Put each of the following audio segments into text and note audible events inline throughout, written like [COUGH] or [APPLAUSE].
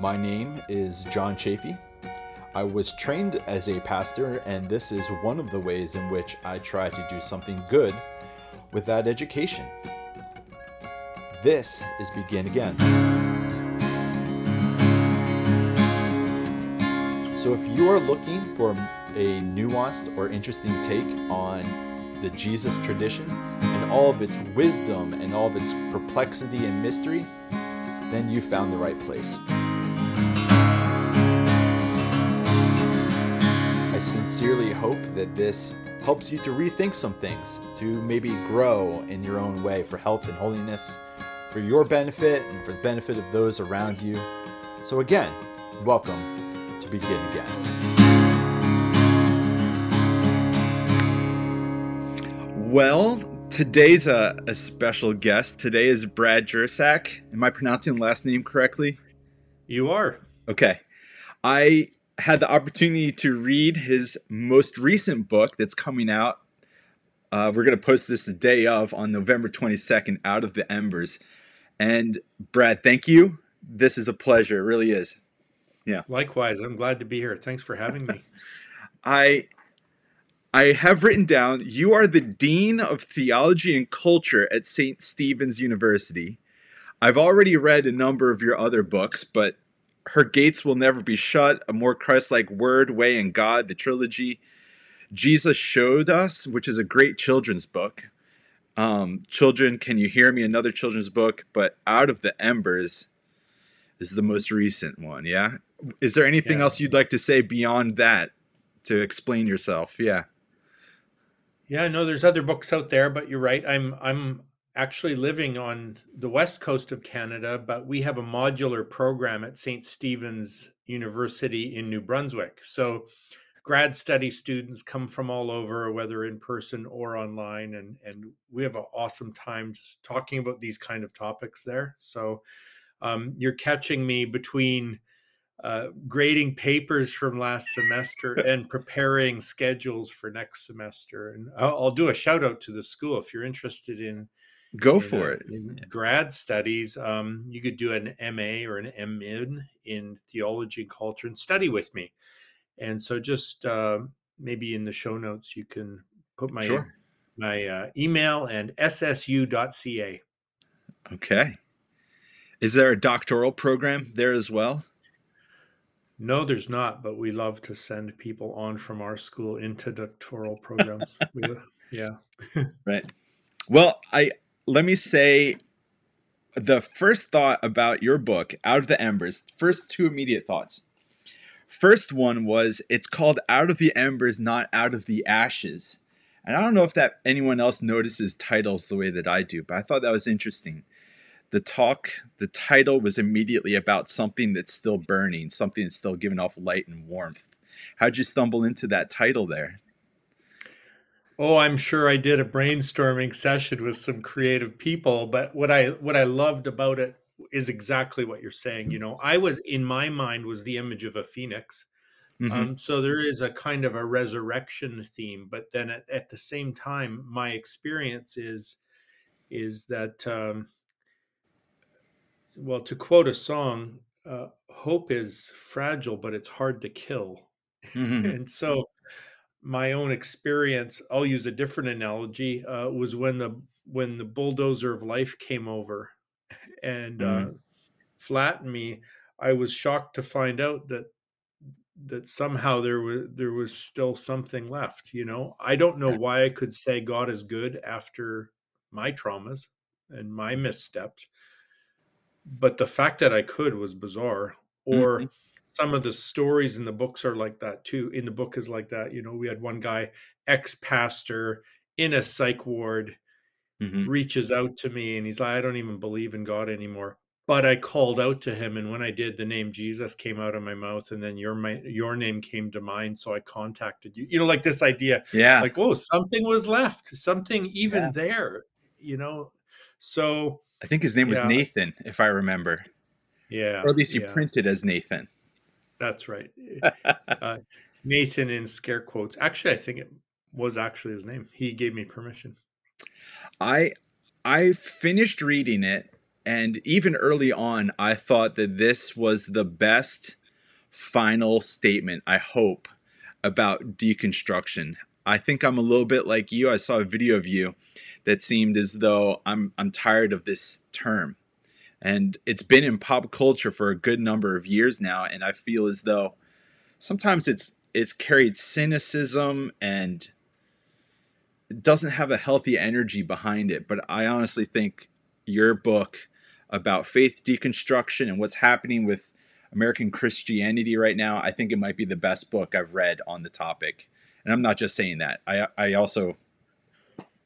My name is John Chafee. I was trained as a pastor, and this is one of the ways in which I try to do something good with that education. This is Begin Again. So, if you are looking for a nuanced or interesting take on the Jesus tradition and all of its wisdom and all of its perplexity and mystery, then you found the right place. Sincerely hope that this helps you to rethink some things, to maybe grow in your own way for health and holiness, for your benefit and for the benefit of those around you. So, again, welcome to Begin Again. Well, today's a, a, special guest. Today is Brad Jersak. Am I pronouncing the last name correctly? You are. Okay. I had the opportunity to read his most recent book that's coming out. Uh, we're going to post this the day of on November 22nd, Out of the Embers. And Brad, thank you. This is a pleasure. It really is. Yeah. Likewise. I'm glad to be here. Thanks for having me. [LAUGHS] [LAUGHS] I I have written down you are the Dean of Theology and Culture at St. Stephen's University. I've already read a number of your other books, but Her Gates Will Never Be Shut, A More Christ Like Word, Way, and God, the trilogy. Jesus Showed Us, which is a great children's book. Um, Children, Can You Hear Me? Another children's book, but Out of the Embers is the most recent one. Yeah. Is there anything yeah. else you'd like to say beyond that to explain yourself? Yeah. Yeah, no, there's other books out there, but you're right. I'm I'm actually living on the west coast of Canada, but we have a modular program at St. Stephen's University in New Brunswick. So grad study students come from all over, whether in person or online, and and we have an awesome time just talking about these kind of topics there. So um, you're catching me between uh, grading papers from last semester [LAUGHS] and preparing schedules for next semester. And I'll, I'll, do a shout out to the school if you're interested in. Go in, for it. In grad studies, um, you could do an MA or an MN in theology and culture and study with me. And so, just uh, maybe in the show notes, you can put my sure. my uh, email and ssu.ca. Okay. Is there a doctoral program there as well? No, there's not, but we love to send people on from our school into doctoral programs. [LAUGHS] we, yeah. [LAUGHS] right. Well, I let me say the first thought about your book, Out of the Embers, first two immediate thoughts. First one was it's called Out of the Embers, not Out of the Ashes. And I don't know if that anyone else notices titles the way that I do, but I thought that was interesting the talk, the title was immediately about something that's still burning, something that's still giving off light and warmth. How'd you stumble into that title there? Oh, I'm sure I did a brainstorming session with some creative people, but what I what I loved about it is exactly what you're saying. You know, I was in my mind was the image of a phoenix. Mm-hmm. Um, so there is a kind of a resurrection theme, but then at, at the same time, my experience is is that um, well, to quote a song, uh, hope is fragile, but it's hard to kill. Mm-hmm. [LAUGHS] and so, my own experience, I'll use a different analogy, uh, was when the when the bulldozer of life came over and uh, mm-hmm. uh, flattened me. I was shocked to find out that that somehow there was there was still something left. You know, I don't know why I could say God is good after my traumas and my missteps but the fact that I could was bizarre. Or mm-hmm. Some of the stories in the books are like that too. In the book is like that. You know, we had one guy, ex pastor in a psych ward, mm-hmm. reaches out to me and he's like, I don't even believe in God anymore. But I called out to him, and when I did, the name Jesus came out of my mouth, and then your my, your name came to mind. So I contacted you. You know, like this idea, yeah, like whoa, something was left, something even yeah. there. You know, so I think his name was. Nathan, if I remember. Yeah. Or at least you yeah. printed as Nathan. That's right. [LAUGHS] uh, Nathan in scare quotes. Actually, I think it was actually his name. He gave me permission. I I finished reading it and even early on, I thought that this was the best final statement, I hope, about deconstruction. I think I'm a little bit like you. I saw a video of you that seemed as though I'm I'm tired of this term. And it's been in pop culture for a good number of years now and I feel as though sometimes it's it's carried cynicism and it doesn't have a healthy energy behind it, but I honestly think your book about faith deconstruction and what's happening with American Christianity right now, I think it might be the best book I've read on the topic. And I'm not just saying that. I I also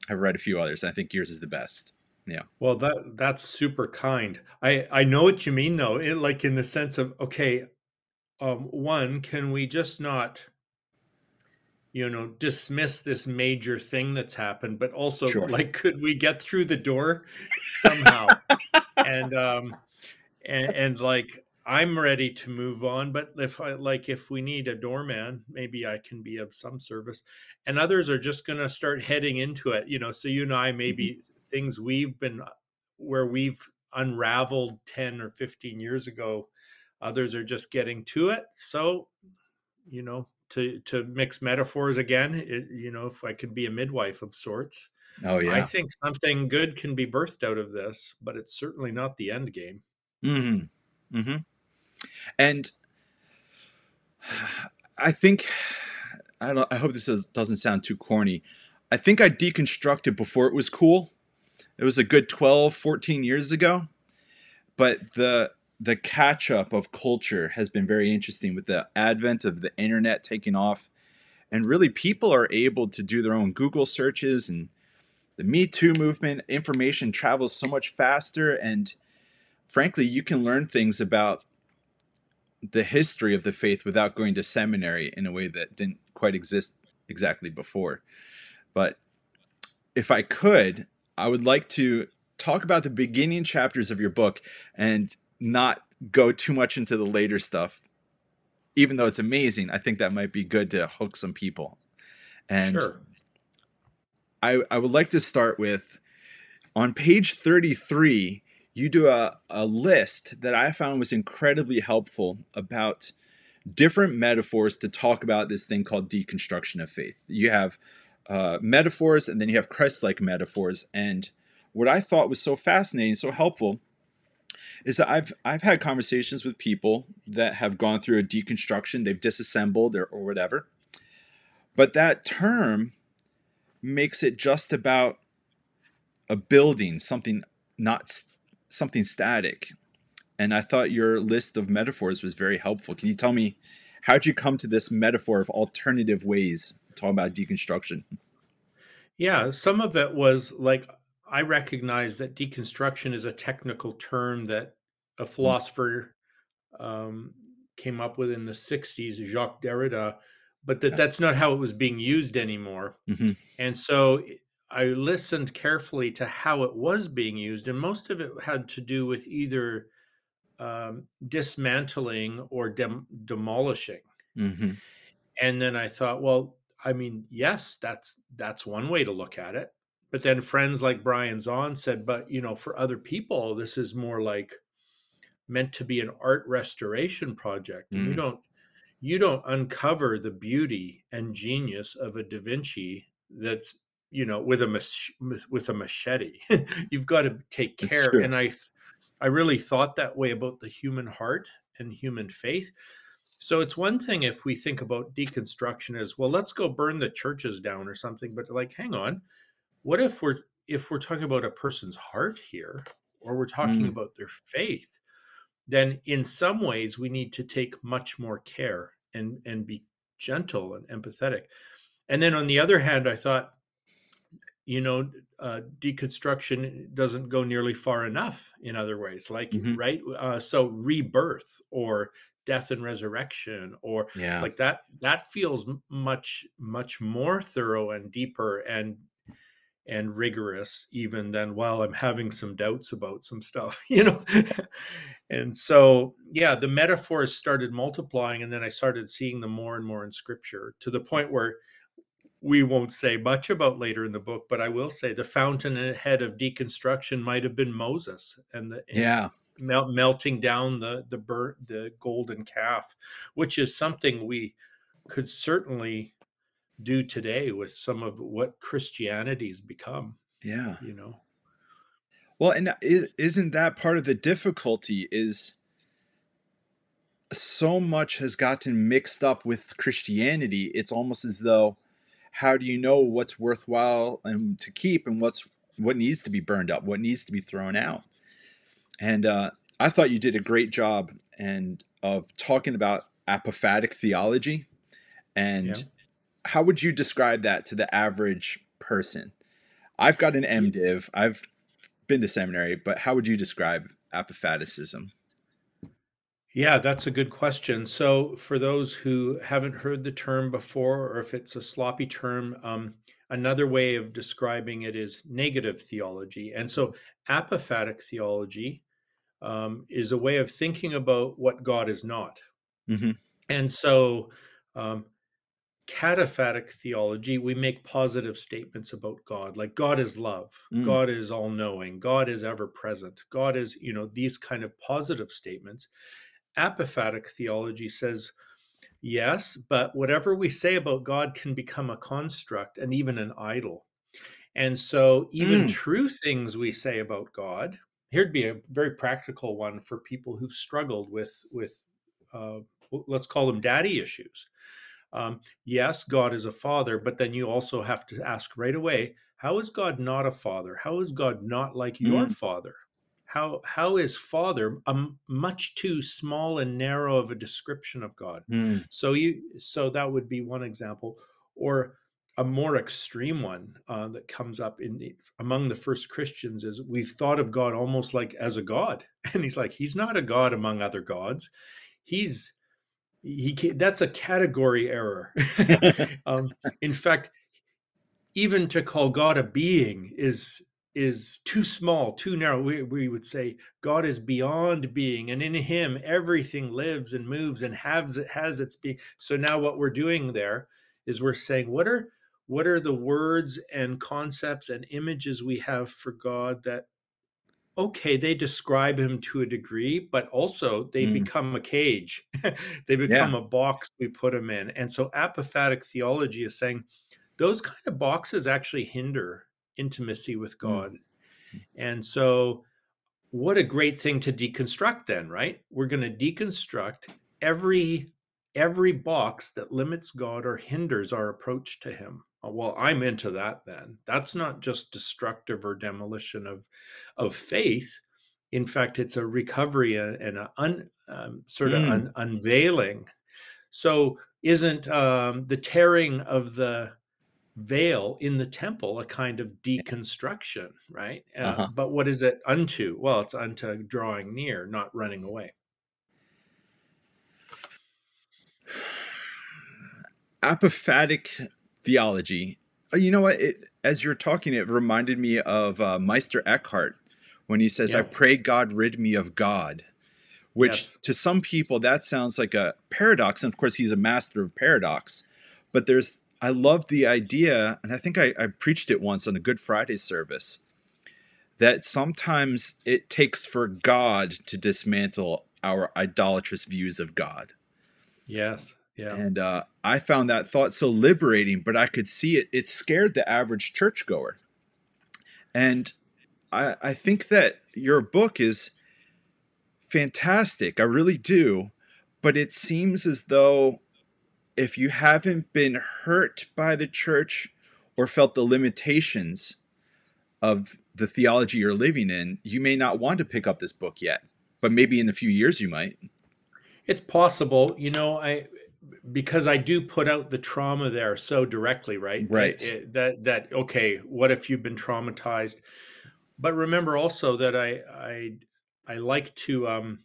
have read a few others. And I think yours is the best. Yeah. Well, that that's super kind. I I know what you mean though. It, like in the sense of okay, um, one, can we just not, you know, dismiss this major thing that's happened, but also Sure. like, could we get through the door somehow? and um, and and like I'm ready to move on, but if I like if we need a doorman, maybe I can be of some service. And others are just going to start heading into it, you know. So you and I maybe things we've been where we've unraveled 10 or 15 years ago, others are just getting to it. So, you know, to to mix metaphors again, it, you know, if I could be a midwife of sorts, Oh yeah I think something good can be birthed out of this, but it's certainly not the end game. Mm-hmm. Mm-hmm. And I think I don't I hope this is, doesn't sound too corny. I think I deconstructed before it was cool. It was a good 12, 14 years ago. But the the catch up of culture has been very interesting with the advent of the internet taking off. And really people are able to do their own Google searches and the Me Too movement, information travels so much faster and frankly, you can learn things about the history of the faith without going to seminary in a way that didn't quite exist exactly before. But if I could, I would like to talk about the beginning chapters of your book and not go too much into the later stuff. Even though it's amazing, I think that might be good to hook some people. And Sure. I, I would like to start with on page 33 you do a, a list that i found was incredibly helpful about different metaphors to talk about this thing called deconstruction of faith you have uh, metaphors and then you have christ-like metaphors and what i thought was so fascinating so helpful is that i've i've had conversations with people that have gone through a deconstruction they've disassembled or, or whatever but that term makes it just about a building, something not something static. And I thought your list of metaphors was very helpful. Can you tell me how'd you come to this metaphor of alternative ways to talk about deconstruction? Yeah, some of it was like I recognize that deconstruction is a technical term that a philosopher um, came up with in the 60s, Jacques Derrida, but that that's not how it was being used anymore. hmm And so I listened carefully to how it was being used, and most of it had to do with either um, dismantling or dem- demolishing. hmm And then I thought, well, I mean, yes, that's that's one way to look at it. But then friends like Brian Zahnd said, but you know, for other people, this is more like meant to be an art restoration project. And you Mm. don't you don't uncover the beauty and genius of a Da Vinci that's you know with a mach- with a machete. [LAUGHS] You've got to take care. And I I really thought that way about the human heart and human faith. So it's one thing if we think about deconstruction as well, let's go burn the churches down or something. But like, hang on, what if we're if we're talking about a person's heart here, or we're talking Mm. about their faith? Then in some ways we need to take much more care and and be gentle and empathetic. And then on the other hand, I thought, you know, uh, deconstruction doesn't go nearly far enough in other ways, like Mhm. right. Uh, so rebirth or death and resurrection or Yeah. like that that feels much much more thorough and deeper and and rigorous even than while i'm having some doubts about some stuff [LAUGHS] you know and so yeah the metaphors started multiplying and then i started seeing them more and more in scripture to the point where we won't say much about later in the book, but I will say the fountainhead of deconstruction might have been Moses and the yeah mel- melting down the the bur- the golden calf, which is something we could certainly do today with some of what Christianity's become. Yeah, you know. Well, and uh, isn't that part of the difficulty? Is so much has gotten mixed up with Christianity. It's almost as though, how do you know what's worthwhile and to keep, and what's what needs to be burned up, what needs to be thrown out? And uh, I thought you did a great job and of talking about apophatic theology, and yeah. how would you describe that to the average person? I've got an MDiv. I've been to seminary, but how would you describe apophaticism? Yeah, that's a good question. So, for those who haven't heard the term before, or if it's a sloppy term, um, another way of describing it is negative theology. And so, apophatic theology um, is a way of thinking about what God is not. Mm-hmm. And so, um, cataphatic theology, we make positive statements about God, like God is love, mm. God is all knowing, God is ever present, God is, you know, these kind of positive statements. Apophatic theology says, yes, but whatever we say about God can become a construct and even an idol. And so, even mm. true things we say about God, here'd be a very practical one for people who've struggled with with uh, let's call them daddy issues um, yes, God is a father, but then you also have to ask right away, how is God not a father? How is God not like mm. your father? How how is father a much too small and narrow of a description of God? Mm. So you so that would be one example, or a more extreme one uh, that comes up in the, among the first Christians is we've thought of God almost like as a god, [LAUGHS] and he's like he's not a god among other gods, he's he that's a category error [LAUGHS] [LAUGHS] um, in fact even to call god a being is is too small too narrow we, we would say god is beyond being and in him everything lives and moves and has it has its being so now what we're doing there is we're saying what are what are the words and concepts and images we have for god that okay, they describe him to a degree, but also they mm. become a cage. [LAUGHS] they become yeah. a box we put him in. And so apophatic theology is saying those kind of boxes actually hinder intimacy with mm. God. Mm. And so what a great thing to deconstruct then, right? We're going to deconstruct every every box that limits God or hinders our approach to him. Uh, well i'm into that then that's not just destructive or demolition of of faith in fact it's a recovery and a un, um, sort of mm. unveiling so isn't um, the tearing of the veil in the temple a kind of deconstruction right uh, uh-huh. but what is it unto well it's unto drawing near not running away apophatic theology. Uh, you know what? It, as you're talking, it reminded me of uh, Meister Eckhart when he says, yeah. "I pray God rid me of God," which yes. to some people that sounds like a paradox. And of course, he's a master of paradox. But there's, I love the idea, and I think I, I preached it once on a Good Friday service, that sometimes it takes for God to dismantle our idolatrous views of God. Yes. Yeah. And uh, I found that thought so liberating, but I could see it, it scared the average churchgoer. And I, I think that your book is fantastic. I really do. But it seems as though if you haven't been hurt by the church or felt the limitations of the theology you're living in, you may not want to pick up this book yet. But maybe in a few years you might. It's possible. You know, I because I do put out the trauma there so directly, right? Right. It, it, that that okay, what if you've been traumatized? But remember also that I I I like to um,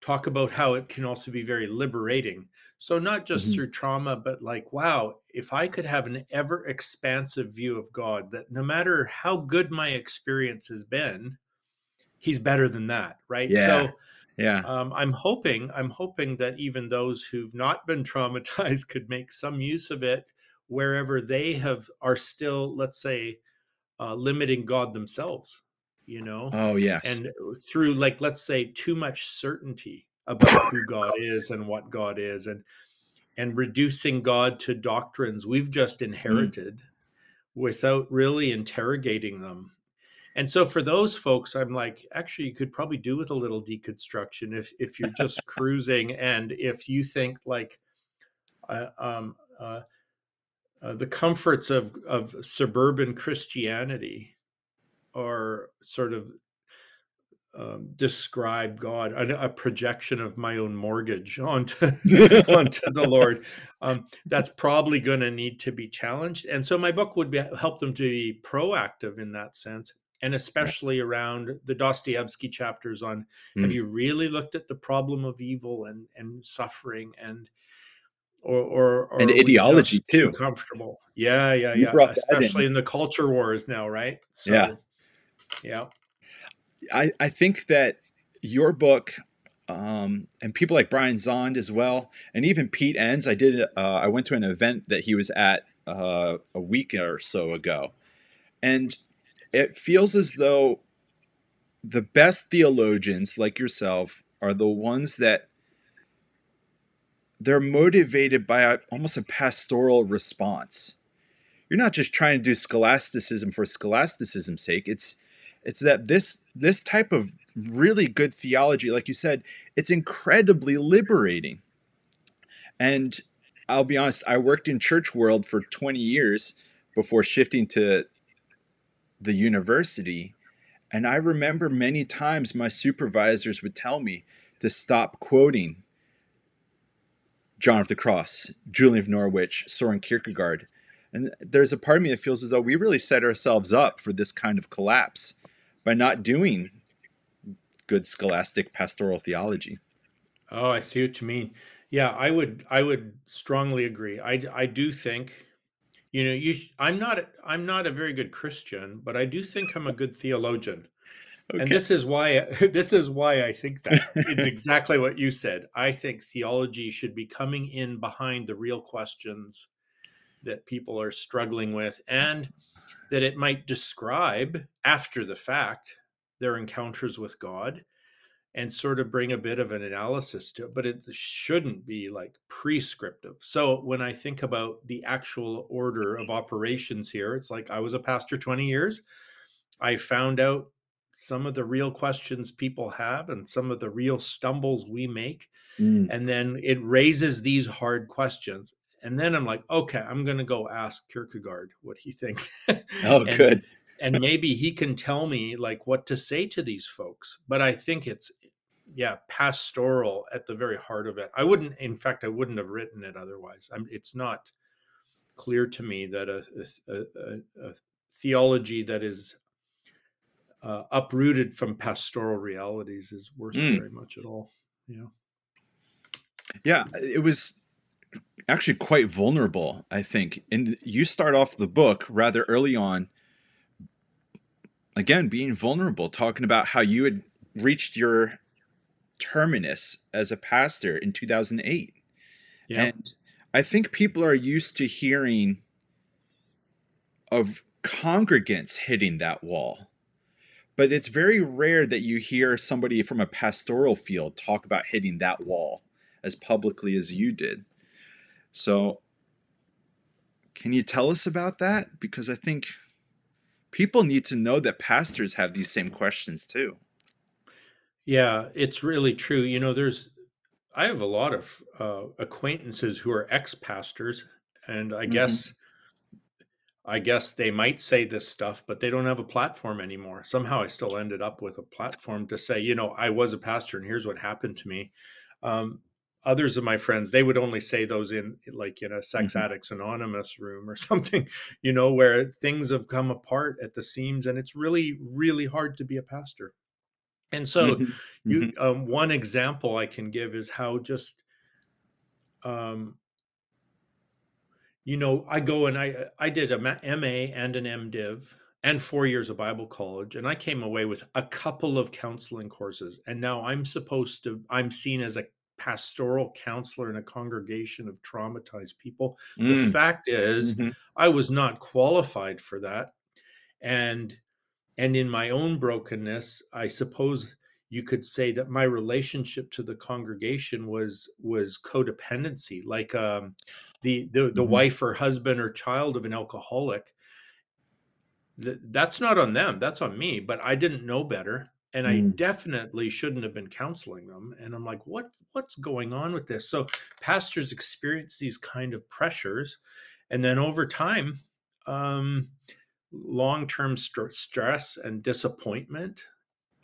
talk about how it can also be very liberating. So not just mm-hmm. through trauma, but like, wow, if I could have an ever expansive view of God, that no matter how good my experience has been, He's better than that, right? Yeah. So yeah um, i'm hoping i'm hoping that even those who've not been [LAUGHS] traumatized could make some use of it wherever they have are still, let's say, uh, limiting God themselves. You know. Oh yes. And through like let's say too much certainty about who God is and what God is, and and reducing God to doctrines we've just mm. inherited mm. without really interrogating them. And so for those folks, I'm like, actually, you could probably do with a little deconstruction if if you're just cruising and if you think like uh, um, uh, uh, the comforts of of suburban Christianity are sort of um, describe God, a, a, projection of my own mortgage [LAUGHS] onto [LAUGHS] onto the Lord. Um, that's probably going to need to be challenged, and so my book would be, help them to be proactive in that sense, and especially around the Dostoevsky chapters on mm. have you really looked at the problem of evil and and suffering and or or, or and ideology too. too. comfortable yeah yeah yeah especially in. in the culture wars now right so, yeah yeah I, I think that your book um, and people like Brian Zahnd as well, and even Pete Enns. I did. Uh, I went to an event that he was at uh, a week or so ago, and it feels as though the best theologians like yourself are the ones that they're motivated by a, almost a pastoral response. You're not just trying to do scholasticism for scholasticism's sake. It's it's that this this type of really good theology, like you said, it's incredibly liberating. And I'll be honest, I worked in church world for 20 years before shifting to the university. And I remember many times my supervisors would tell me to stop quoting John of the Cross, Julian of Norwich, Soren Kierkegaard. And there's a part of me that feels as though we really set ourselves up for this kind of collapse by not doing good scholastic pastoral theology. Oh, I see what you mean. Yeah, I would I would strongly agree. I I do think you know, you I'm not I'm not a very good Christian, but I do think I'm a good theologian. Okay. And this is why [LAUGHS] this is why I think that it's exactly what you said. I think theology should be coming in behind the real questions that people are struggling with and that it might describe after the fact their encounters with God and sort of bring a bit of an analysis to it, but it shouldn't be like prescriptive. So when I think about the actual order of operations here, it's like I was a pastor 20 years. I found out some of the real questions people have and some of the real stumbles we make. Mm. And then it raises these hard questions and then I'm like, okay, I'm going to go ask Kierkegaard what he thinks. [LAUGHS] Oh, and, good. and maybe he can tell me like what to say to these folks. But I think it's, yeah, pastoral at the very heart of it. I wouldn't, in fact, I wouldn't have written it otherwise. I'm, it's not clear to me that a, a, a, a theology that is uh, uprooted from pastoral realities is worth mm. very much at all. Yeah. Yeah, it was actually quite vulnerable, I think. And you start off the book rather early on, again, being vulnerable, talking about how you had reached your terminus as a pastor in 2008. Yeah. And I think people are used to hearing of congregants hitting that wall. But it's very rare that you hear somebody from a pastoral field talk about hitting that wall as publicly as you did. So, can you tell us about that? Because I think people need to know that pastors have these same questions too. Yeah, it's really true. You know, there's, I have a lot of uh, acquaintances who are ex pastors, and I mm-hmm. guess. I guess they might say this stuff, but they don't have a platform anymore. Somehow I still ended up with a platform to say, you know, I was a pastor and here's what happened to me. Um, others of my friends they would only say those in like in a sex mm-hmm. addicts anonymous room or [LAUGHS] something you know where things have come apart at the seams and it's really really hard to be a pastor and so mm-hmm. you mm-hmm. um, one example i can give is how just um you know i go and i i did a ma and an mdiv and four years of bible college and i came away with a couple of counseling courses and now i'm supposed to i'm seen as a pastoral counselor in a congregation of traumatized people. Mm. The fact is, mm-hmm. I was not qualified for that. And and in my own brokenness, I suppose you could say that my relationship to the congregation was was codependency like um, the the, the mm-hmm. wife or husband or child of an alcoholic Th- that's not on them that's on me but i didn't know better and mm. i definitely shouldn't have been counseling them and i'm like what what's going on with this so pastors experience these kind of pressures and then over time um, long-term st- stress and disappointment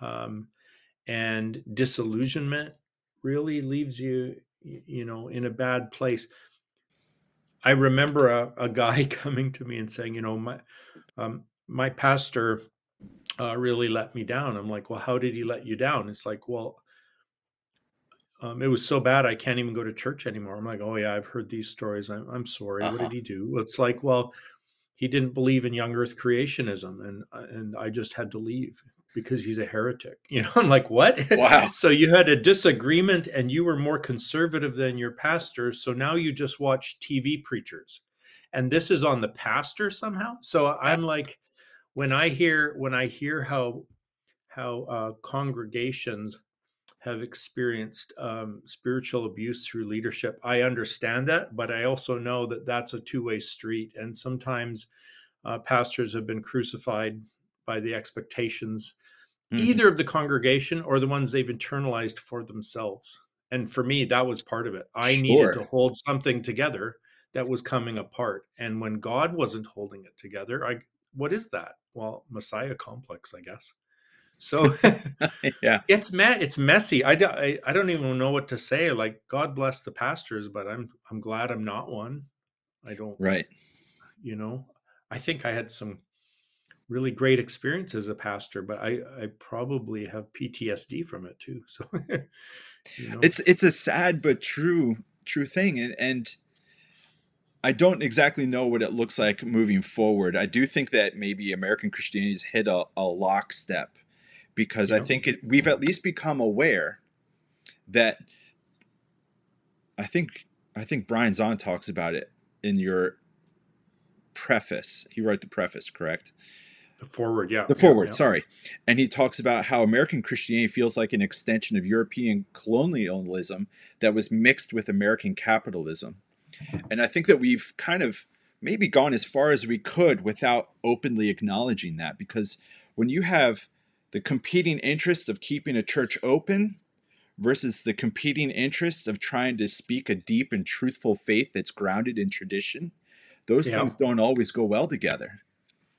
um, and disillusionment really leaves you you know in a bad place i remember a, a guy [LAUGHS] coming to me and saying you know my um, my pastor uh, really let me down i'm like well how did he let you down it's like well um, it was so bad i can't even go to church anymore i'm like oh yeah i've heard these stories i'm, I'm sorry uh-huh. what did he do it's like well he didn't believe in young earth creationism and uh, and i just had to leave because he's a heretic. [LAUGHS] You know, I'm like, what? Wow. so you had a disagreement and you were more conservative than your pastor. So now you just watch TV preachers. And this is on the pastor somehow. So I'm like, when I hear when I hear how how uh, congregations have experienced um, spiritual abuse through leadership, I understand that, but I also know that that's a two way street, and sometimes uh, pastors have been crucified by the expectations mm-hmm. either of the congregation or the ones they've internalized for themselves. And for me, that was part of it. I sure. needed to hold something together that was coming apart. And when God wasn't holding it together, I what is that? Well, Messiah complex, I guess. So [LAUGHS] [LAUGHS] yeah, it's me- it's messy. I, do, I I don't even know what to say. Like God bless the pastors, but I'm I'm glad I'm not one. I don't right. You know, I think I had some really great experience as a pastor, but I, I probably have PTSD from it too. So [LAUGHS] you know. it's it's a sad but true true thing, and and I don't exactly know what it looks like moving foreword. I do think that maybe American Christianity has hit a, a lockstep because yeah. I think it, we've at least become aware that I think I think Brian Zahnd talks about it in your preface. He wrote the preface, correct? The foreword, yeah. The forward, yeah, yeah. sorry. And he talks about how American Christianity feels like an extension of European colonialism that was mixed with American capitalism. And I think that we've kind of maybe gone as far as we could without openly acknowledging that because when you have the competing interests of keeping a church open versus the competing interests of trying to speak a deep and truthful faith that's grounded in tradition, those yeah. things don't always go well together.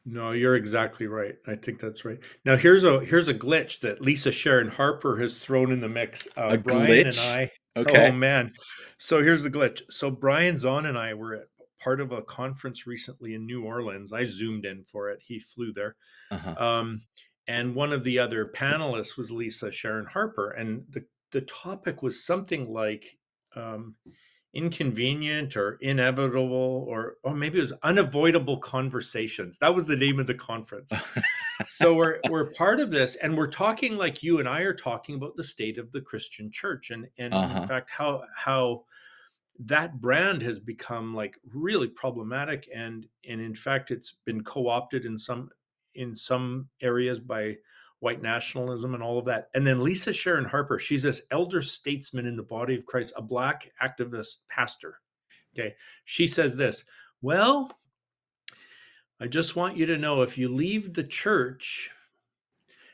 No, you're exactly right. I think that's right. Now here's a here's a glitch that Lisa Sharon Harper has thrown in the mix. Uh, a Brian glitch? and I. Okay. Oh man. So here's the glitch. So Brian Zahnd and I were at part of a conference recently in New Orleans. I zoomed in for it. He flew there. Uh-huh. Um, and one of the other panelists was Lisa Sharon Harper, and the the topic was something like um, inconvenient or inevitable or or maybe it was unavoidable conversations. That was the name of the conference. So we're [LAUGHS] we're part of this and we're talking like you and I are talking about the state of the Christian church and and uh-huh. in fact how how that brand has become like really problematic. And and in fact it's been co-opted in some in some areas by white nationalism and all of that. And then Lisa Sharon Harper, she's this elder statesman in the body of Christ, a black activist pastor. Okay. She says this Well, I just want you to know if you leave the church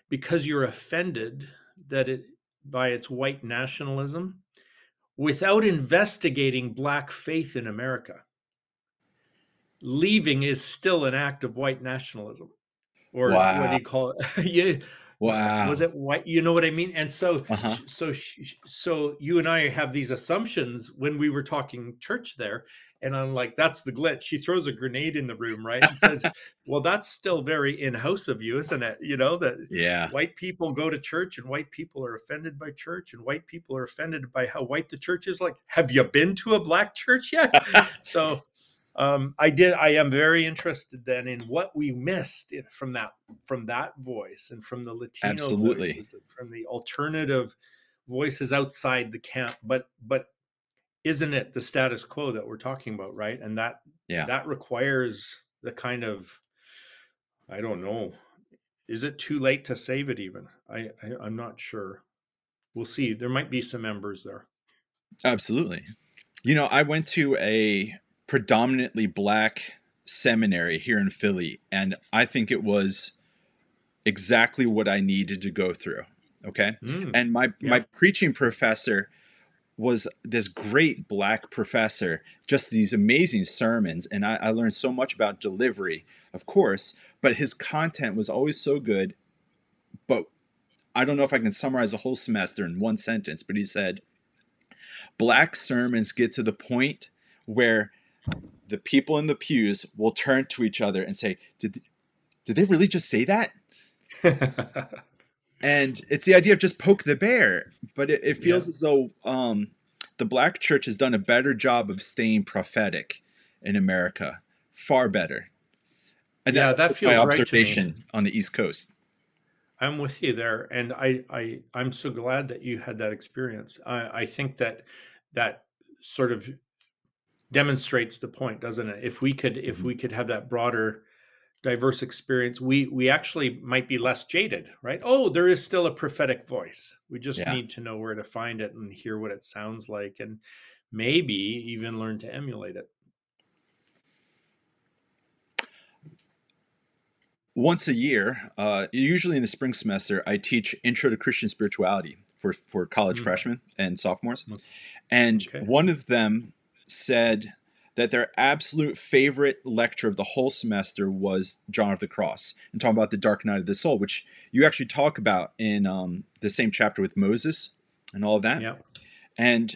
because you're offended that it by its white nationalism without investigating black faith in America, leaving is still an act of white nationalism or wow. what do you call it? [LAUGHS] Wow. Was it white? You know what I mean? And so, uh-huh. so, so you and I have these assumptions when we were talking church there. And I'm like, that's the glitch. She throws a grenade in the room, right? And says, [LAUGHS] well, that's still very in house of you, isn't it? You know, that yeah. white people go to church and white people are offended by church and white people are offended by how white the church is. Like, have you been to a black church yet? [LAUGHS] so, um, I did. I am very interested then in what we missed from that from that voice and from the Latino Absolutely. voices and from the alternative voices outside the camp but but isn't it the status quo that we're talking about right and that Yeah. that requires the kind of i don't know is it too late to save it even i, I i'm not sure we'll see there might be some members there Absolutely. You know, I went to a predominantly black seminary here in Philly, and I think it was exactly what I needed to go through. Okay. Mm, And my Yeah. my preaching professor was this great black professor, just these amazing sermons. And I, I learned so much about delivery, of course, but his content was always so good. But I don't know if I can summarize a whole semester in one sentence, but he said, Black sermons get to the point where the people in the pews will turn to each other and say, Did, did they really just say that? [LAUGHS] and it's the idea of just poke the bear but it, it feels Yeah. as though um, the black church has done a better job of staying prophetic in america far better and Yeah, that was feels my right to me. observation on the east coast I'm with you there, and I, I I'm so glad that you had that experience. I, I think that that sort of demonstrates the point, doesn't it? If we could if Mhm. we could have that broader, diverse experience, we we actually might be less jaded, right? Oh, there is still a prophetic voice. We just Yeah. need to know where to find it and hear what it sounds like, and maybe even learn to emulate it. once a year uh, usually in the spring semester i teach intro to christian spirituality for, for college Mm. freshmen and sophomores Mm. and Okay. one of them said that their absolute favorite lecture of the whole semester was John of the Cross and talking about the dark night of the soul, which you actually talk about in um, the same chapter with Moses and all of that. Yeah. And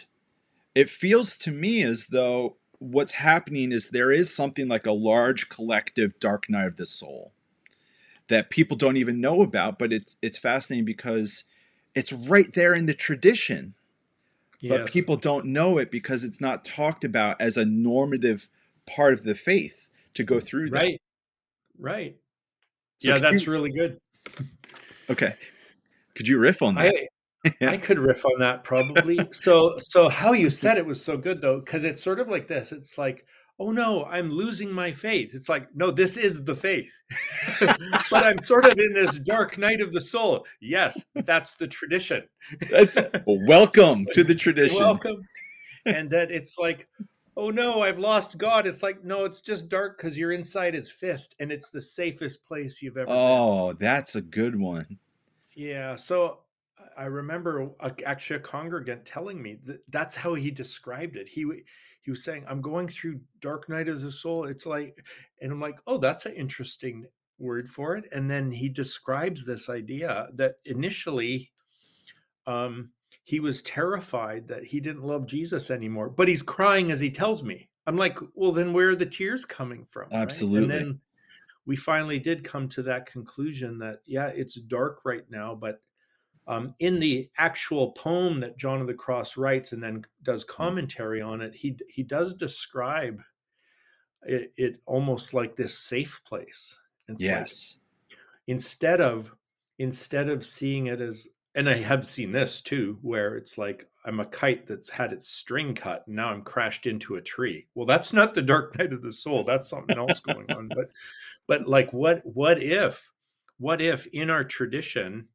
it feels to me as though what's happening is there is something like a large collective dark night of the soul that people don't even know about, but it's it's fascinating because it's right there in the tradition but people don't know it because it's not talked about as a normative part of the faith to go through that. Right. Right. So yeah, that's you- really good. okay. Could you riff on that? I I [LAUGHS] could riff on that probably. so so how you said it was so good though, because it's sort of like this. It's like, oh no, I'm losing my faith. It's like, no, this is the faith. [LAUGHS] but I'm sort of in this dark night of the soul. Yes, that's the tradition. That's [LAUGHS] welcome to the tradition. Welcome. And that it's like, oh no, I've lost God. It's like, no, it's just dark because you're inside his fist, and it's the safest place you've ever been. Oh, that's a good one. Yeah. So I remember a, actually a congregant telling me that that's how he described it. He he was saying, "I'm going through dark night of the soul." It's like, and I'm like, "Oh, that's an interesting word for it." And then he describes this idea that initially, um, he was terrified that he didn't love Jesus anymore, but he's crying as he tells me. I'm like, "Well, then where are the tears coming from?" right? Absolutely. And then we finally did come to that conclusion that yeah, it's dark right now, but um, in the actual poem that John of the Cross writes and then does Mm-hmm. commentary on it, he he does describe it, it almost like this safe place. It's like yes. instead of instead of seeing it as and I have seen this too, where it's like I'm a kite that's had its string cut and now I'm crashed into a tree. Well, that's not the dark night of the soul. That's something else going on. But but like what what if what if in our tradition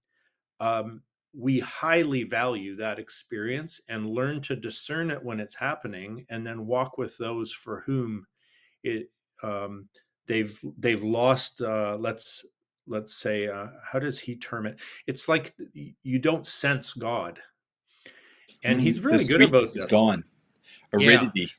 um we highly value that experience and learn to discern it when it's happening and then walk with those for whom it um they've they've lost uh let's let's say uh how does he term it it's like you don't sense god and Mm, he's the really good about this is gone. Yeah. Aridity.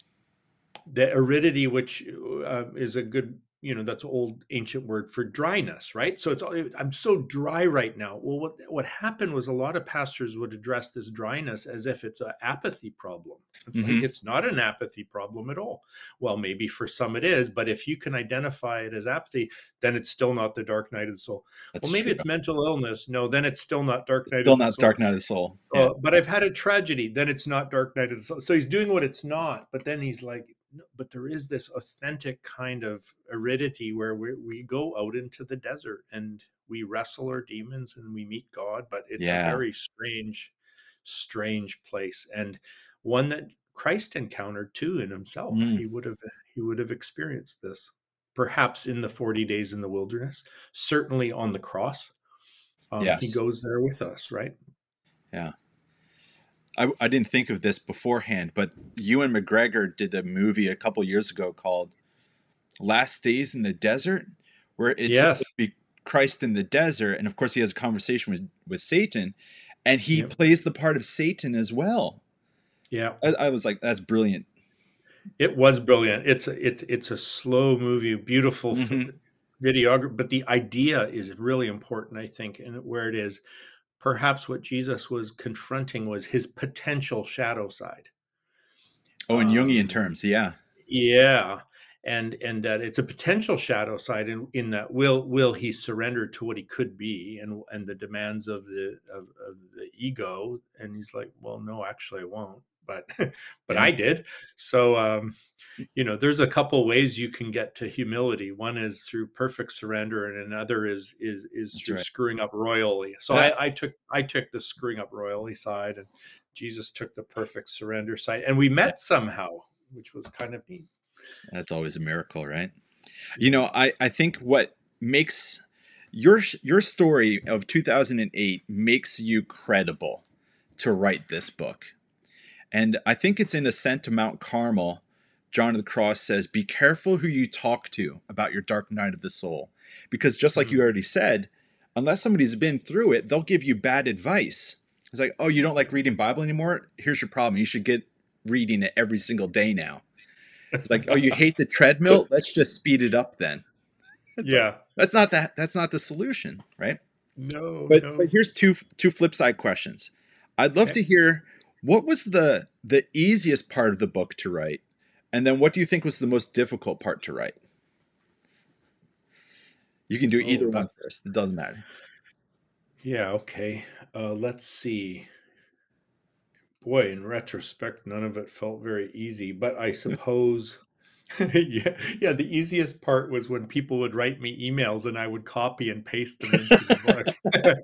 the aridity which uh, is a good you know that's old ancient word for dryness right so it's all i'm so dry right now well what what happened was a lot of pastors would address this dryness as if it's an apathy problem it's Mhm. like it's not an apathy problem at all well maybe for some it is but if you can identify it as apathy then it's still not the dark night of the soul That's well maybe true. it's mental illness no then it's still not dark night still of the not soul dark night of the soul. Yeah. uh, but I've had a tragedy. Then it's not Dark Night of the Soul. So he's doing what it's not. But then he's like, but there is this authentic kind of aridity where we we go out into the desert and we wrestle our demons and we meet God. But it's Yeah. a very strange, strange place and one that Christ encountered too in himself. Mm. He would have he would have experienced this perhaps in the 40 days in the wilderness, certainly on the cross. Um, Yes. He goes there with us, right? Yeah. I, I didn't think of this beforehand, but Ewan McGregor did a movie a couple years ago called Last Days in the Desert, where it's Yes. supposed to be Christ in the desert, and of course he has a conversation with with Satan, and he Yep. plays the part of Satan as well. Yeah. I, I was like, that's brilliant. It was brilliant. It's a, it's it's a slow movie, beautiful Mhm. videography, but the idea is really important, I think, and where it is. Perhaps what Jesus was confronting was his potential shadow side. Oh, in Um, Jungian terms, yeah. Yeah, and and that it's a potential shadow side in in that will will he surrender to what he could be and and the demands of the of, of the ego and he's like well no actually I won't but [LAUGHS] but Yeah. I did so um you know there's a couple ways you can get to humility one is through perfect surrender and another is is is That's through right. screwing up royally so Yeah. I, I took I took the screwing up royally side and Jesus took the perfect surrender side and we met somehow which was kind of neat That's always a miracle, right? You know, I, I think what makes your your story of 2008 makes you credible to write this book. And I think it's in Ascent to Mount Carmel. John of the Cross says, Be careful who you talk to about your dark night of the soul. Because just like Mhm. you already said, unless somebody's been through it, they'll give you bad advice. It's like, oh, you don't like reading Bible anymore? Here's your problem. You should get reading it every single day now. It's like, oh, you [LAUGHS] hate the treadmill? Let's just speed it up then. yeah That's not that. That's not the solution, right? no But no. but here's two two flip side questions. I'd love Okay. to hear what was the the easiest part of the book to write, and then what do you think was the most difficult part to write? You can do Oh, either one first. It doesn't matter. Yeah, okay. Uh, let's see. Boy, in retrospect, none of it felt very easy, but I [LAUGHS] suppose, [LAUGHS] yeah, yeah, the easiest part was when people would write me emails and I would copy and paste them into the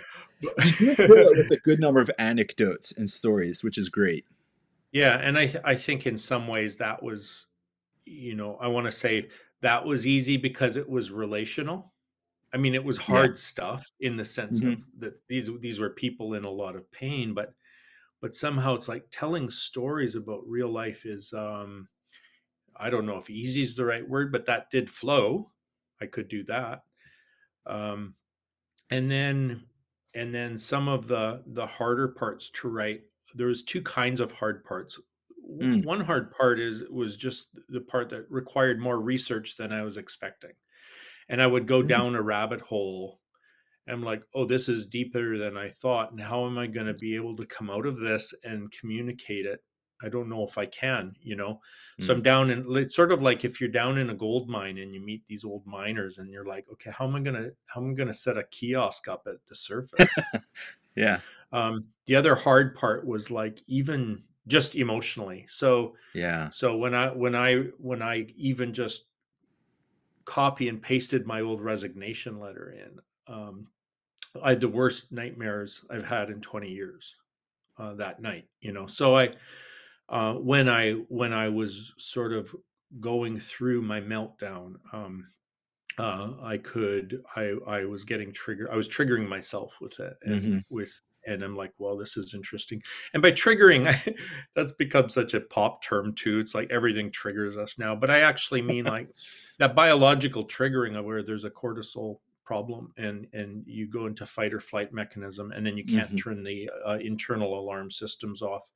[LAUGHS] You book. fill it with a good number of anecdotes and stories, which is great. Yeah, and I th- I think in some ways that was, you know, I want to say that was easy because it was relational. I mean, it was hard stuff in the sense of that these these were people in a lot of pain, but but somehow it's like telling stories about real life is um I don't know if easy is the right word, but that did flow. I could do that. Um and then and then some of the the harder parts to write there was two kinds of hard parts Mm. one hard part is was just the part that required more research than i was expecting and i would go Mm. down a rabbit hole and i'm like oh this is deeper than i thought and how am i going to be able to come out of this and communicate it i don't know if i can you know? So i'm down in it's sort of like if you're down in a gold mine and you meet these old miners and you're like okay how am i going to how am i going to set a kiosk up at the surface? [LAUGHS] Yeah, um the other hard part was like even just emotionally. So yeah, so when i when i when i even just copy and pasted my old resignation letter in um i had the worst nightmares i've had in 20 years uh, that night you know? So i uh when i when i was sort of going through my meltdown um uh i could i i was getting triggered i was triggering myself with it and Mhm. with and i'm like well this is interesting and by triggering [LAUGHS] that's become such a pop term too it's like everything triggers us now but i actually mean like [LAUGHS] that biological triggering of where there's a cortisol problem and and you go into fight or flight mechanism and then you can't Mhm. turn the uh, internal alarm systems off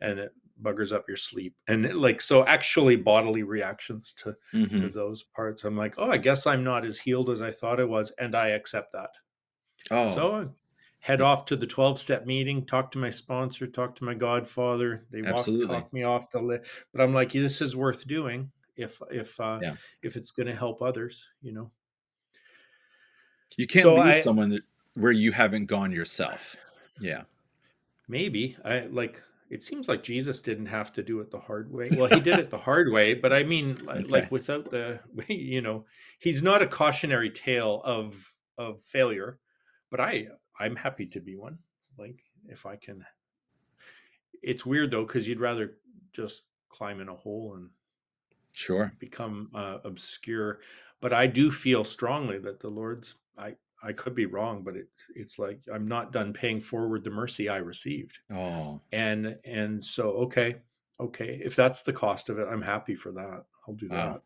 and it buggers up your sleep and it, like so actually bodily reactions to to Mhm. those parts i'm like oh i guess i'm not as healed as i thought i was and i accept that Oh, so I head off to the 12 step meeting, talk to my sponsor, talk to my godfather. They walk, talk me off the list. But I'm like, this is worth doing if if uh Yeah. if it's gonna help others, you know. you can't so lead I- someone that, where you haven't gone yourself. Yeah, Maybe. I like it seems like Jesus didn't have to do it the hard way. [LAUGHS] Well, he did it the hard way, but I mean Okay. like without the [LAUGHS] you know, he's not a cautionary tale of of failure, but I I'm happy to be one. Like if I can it's weird though because you'd rather just climb in a hole and Sure. become uh, obscure. But I do feel strongly that the Lord's. I I could be wrong, but it's it's like I'm not done paying forward the mercy I received, Oh, and and so okay, okay, if that's the cost of it, I'm happy for that. I'll do that. Wow.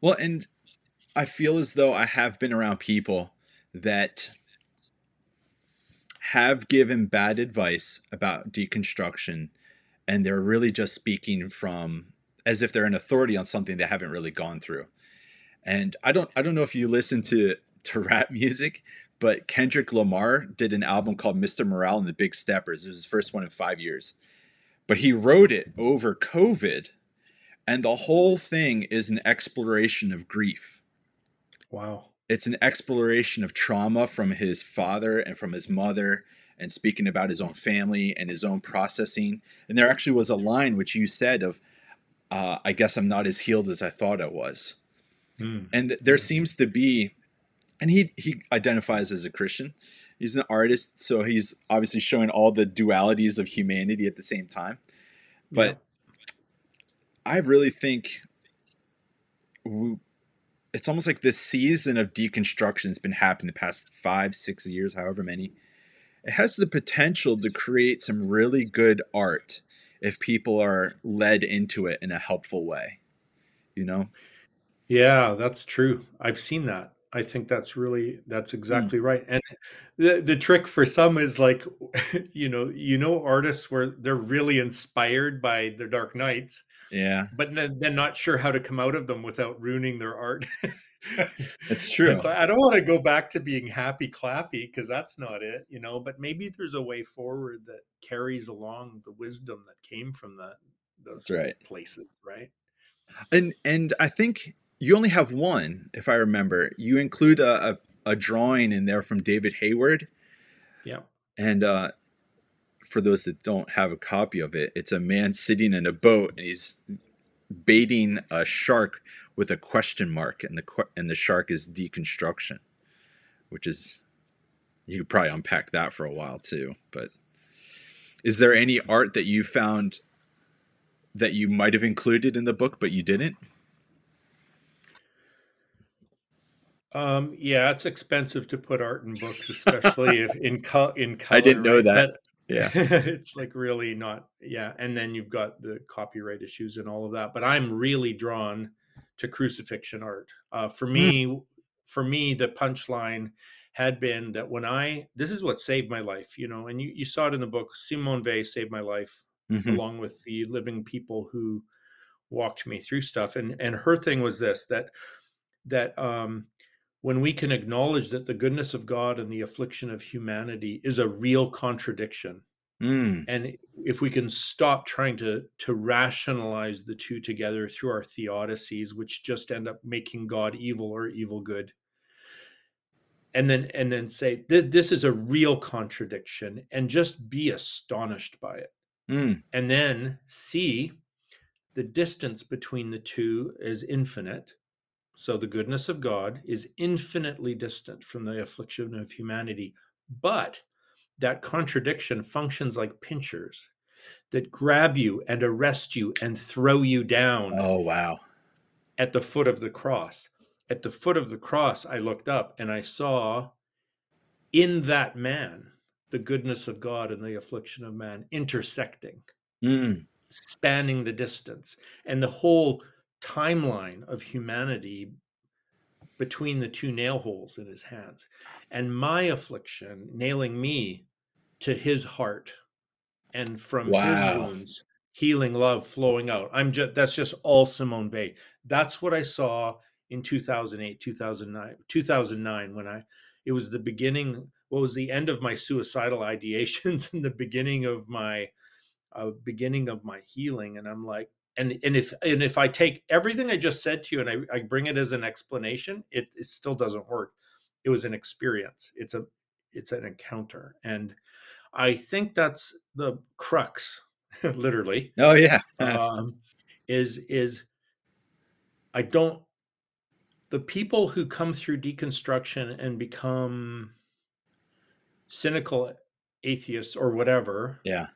well, and I feel as though I have been around people that have given bad advice about deconstruction, and they're really just speaking from as if they're an authority on something they haven't really gone through. And I don't I don't know if you listen to to rap music, but Kendrick Lamar did an album called Mr. Morale and the Big Steppers. It was his first one in five years. But he wrote it over COVID, and the whole thing is an exploration of grief. Wow. It's an exploration of trauma from his father and from his mother, and speaking about his own family and his own processing. And there actually was a line which you said of, uh, "I guess I'm not as healed as I thought I was." Mm. and there seems to be and he he identifies as a christian. He's an artist so he's obviously showing all the dualities of humanity at the same time. But i really think w- it's almost like this season of deconstruction has been happening the past five six years however many. It has the potential to create some really good art if people are led into it in a helpful way you know? Yeah, that's true. I've seen that. I think that's really that's mm. exactly right. And the the trick for some is like [LAUGHS] you know, you know artists where they're really inspired by the Dark Nights, yeah but then not sure how to come out of them without ruining their art. [LAUGHS] it's true like, I don't want to go back to being happy clappy because that's not it, you know. But maybe there's a way forward that carries along the wisdom that came from that those That's right. places, right? And and I think you only have one, if I remember. You include a, a, a drawing in there from David Hayward. Yeah. And uh, for those that don't have a copy of it, it's a man sitting in a boat and he's baiting a shark with a question mark, and the and the shark is deconstruction, which is you could probably unpack that for a while too. But is there any art that you found that you might have included in the book but you didn't? Um, yeah, it's expensive to put art in books, especially if in co- in color. [LAUGHS] I didn't know right? that. Yeah. [LAUGHS] it's like really not. Yeah, and then you've got the copyright issues and all of that. But I'm really drawn to crucifixion art. Uh, for me, for me, the punchline had been that when I this is what saved my life, you know, and you you saw it in the book. Simone Weil saved my life Mhm. along with the living people who walked me through stuff and and her thing was this that that um when we can acknowledge that the goodness of God and the affliction of humanity is a real contradiction Mm. and if we can stop trying to to rationalize the two together through our theodicies which just end up making God evil or evil good and then and then say "Th- this is a real contradiction and just be astonished by it Mm. and then see the distance between the two is infinite. So the goodness of God is infinitely distant from the affliction of humanity. But that contradiction functions like pinchers that grab you and arrest you and throw you down Oh wow. at the foot of the cross. At the foot of the cross, I looked up and I saw in that man the goodness of God and the affliction of man intersecting Mm. spanning the distance and the whole timeline of humanity between the two nail holes in his hands and my affliction nailing me to his heart and from his wounds healing love flowing out i'm just that's just all simone Weil. that's what i saw in 2008 2009 2009 when i it was the beginning what was the end of my suicidal [LAUGHS] ideations and the beginning of my uh, beginning of my healing and i'm like and and if and if i take everything i just said to you and i, I bring it as an explanation it, it still doesn't work it was an experience it's a it's an encounter and i think that's the crux [LAUGHS] literally Oh yeah. [LAUGHS] um, is is I don't the people who come through deconstruction and become cynical atheists or whatever yeah.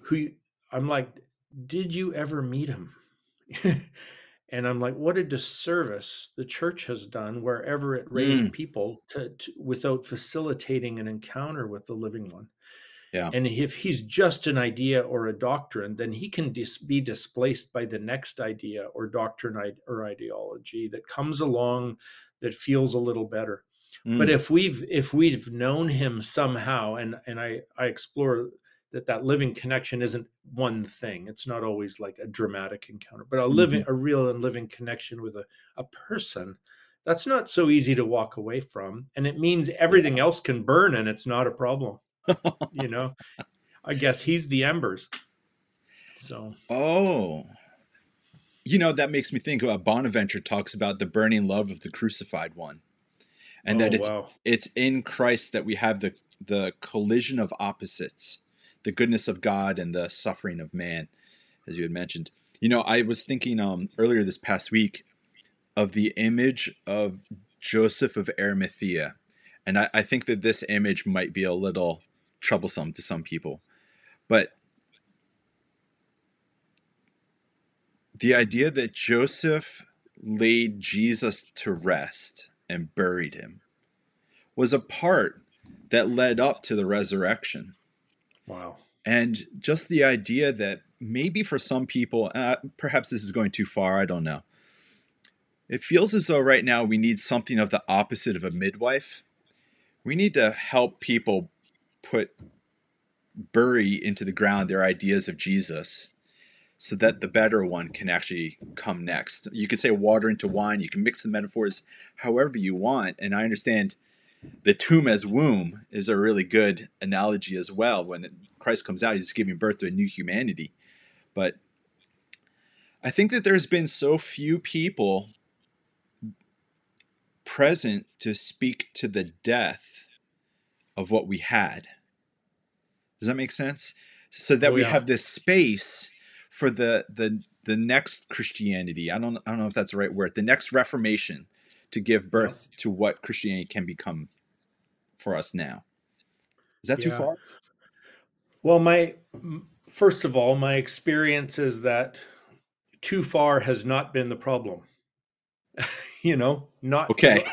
who I'm like, did you ever meet him? [LAUGHS] and I'm like, what a disservice the church has done wherever it raised mm. people to, to, without facilitating an encounter with the living one. Yeah. And if he's just an idea or a doctrine, then he can dis- be displaced by the next idea or doctrine or ideology that comes along that feels a little better. Mm. But if we've if we've known him somehow, and and I I explore that that living connection isn't one thing. It's not always like a dramatic encounter, but a living mm-hmm. a real and living connection with a a person. That's not so easy to walk away from, and it means everything else can burn, and it's not a problem. you [LAUGHS] know, I guess he's the embers. So. Oh. You know that makes me think about Bonaventure talks about the burning love of the crucified one and oh, that it's wow. it's in Christ that we have the the collision of opposites, the goodness of God and the suffering of man, as you had mentioned. You know, I was thinking um, earlier this past week of the image of Joseph of Arimathea, and I, I think that this image might be a little troublesome to some people, but the idea that Joseph laid Jesus to rest and buried him was a part that led up to the resurrection. Wow. And just the idea that maybe for some people, uh, perhaps this is going too far, I don't know. It feels as though right now we need something of the opposite of a midwife. We need to help people put, bury into the ground their ideas of Jesus so that the better one can actually come next. You could say water into wine, you can mix the metaphors however you want. And I understand the tomb as womb is a really good analogy as well. When Christ comes out, he's giving birth to a new humanity. But I think that there's been so few people present to speak to the death of what we had. Does that make sense? So that oh, we yeah. have this space for the the the next Christianity. I don't I don't know if that's the right word. The next Reformation to give birth to what Christianity can become for us now. Is that yeah. too far? Well, my first of all, my experience is that too far has not been the problem. [LAUGHS] you know, not okay.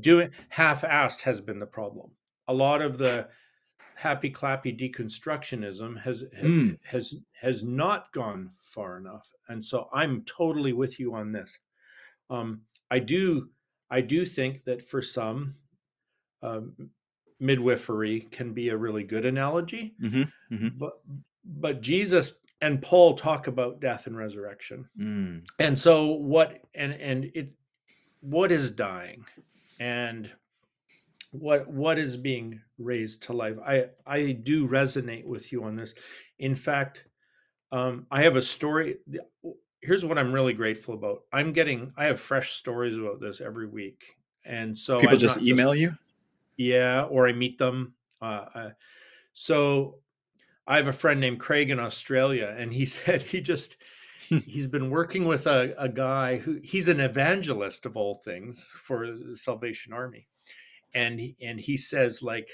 doing half-assed has been the problem. A lot of the happy clappy deconstructionism has mm. has has not gone far enough and so i'm totally with you on this um, i do i do think that for some um, midwifery can be a really good analogy mm-hmm, mm-hmm. but but jesus and paul talk about death and resurrection. Mm. and so what and and it what is dying? And what what is being raised to life? I i do resonate with you on this. In fact um i have a story here's what i'm really grateful about. I'm getting i have fresh stories about this every week. And so people I'm just email just, you yeah or i meet them uh, uh, so i have a friend named craig in australia and he [LAUGHS] said he just he's been working with a, a guy who he's an evangelist of all things for the salvation army and and he says like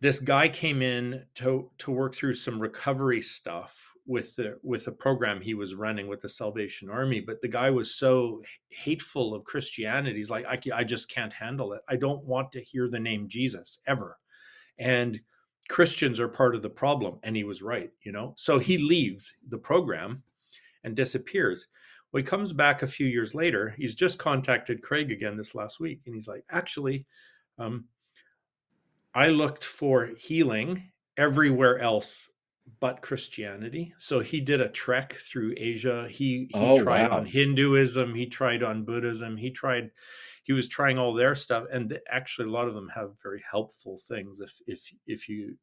this guy came in to to work through some recovery stuff with the with a program he was running with the Salvation Army but the guy was so hateful of Christianity he's like I, I just can't handle it. I don't want to hear the name Jesus ever. And Christians are part of the problem and he was right you know? So he leaves the program and disappears. Well, he comes back a few years later. He's just contacted Craig again this last week, and he's like, actually, um, I looked for healing everywhere else but Christianity. So he did a trek through Asia. He he oh, tried wow. on Hinduism. He tried on Buddhism. He tried. He was trying all their stuff, and actually, a lot of them have very helpful things if if if you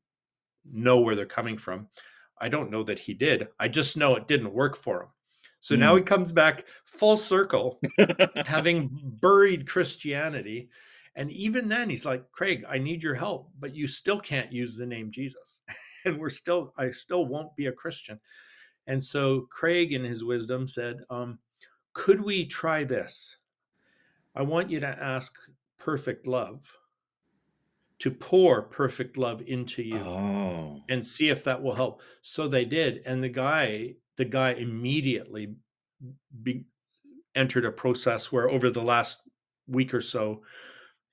know where they're coming from. I don't know that he did. I just know it didn't work for him. So mm. now he comes back full circle, [LAUGHS] having buried Christianity. And even then, he's like, Craig, I need your help, but you still can't use the name Jesus. And we're still, I still won't be a Christian. And so Craig, in his wisdom, said, um, Could we try this? I want you to ask perfect love to pour perfect love into you Oh. and see if that will help. So they did, and the guy, the guy immediately be, entered a process where over the last week or so,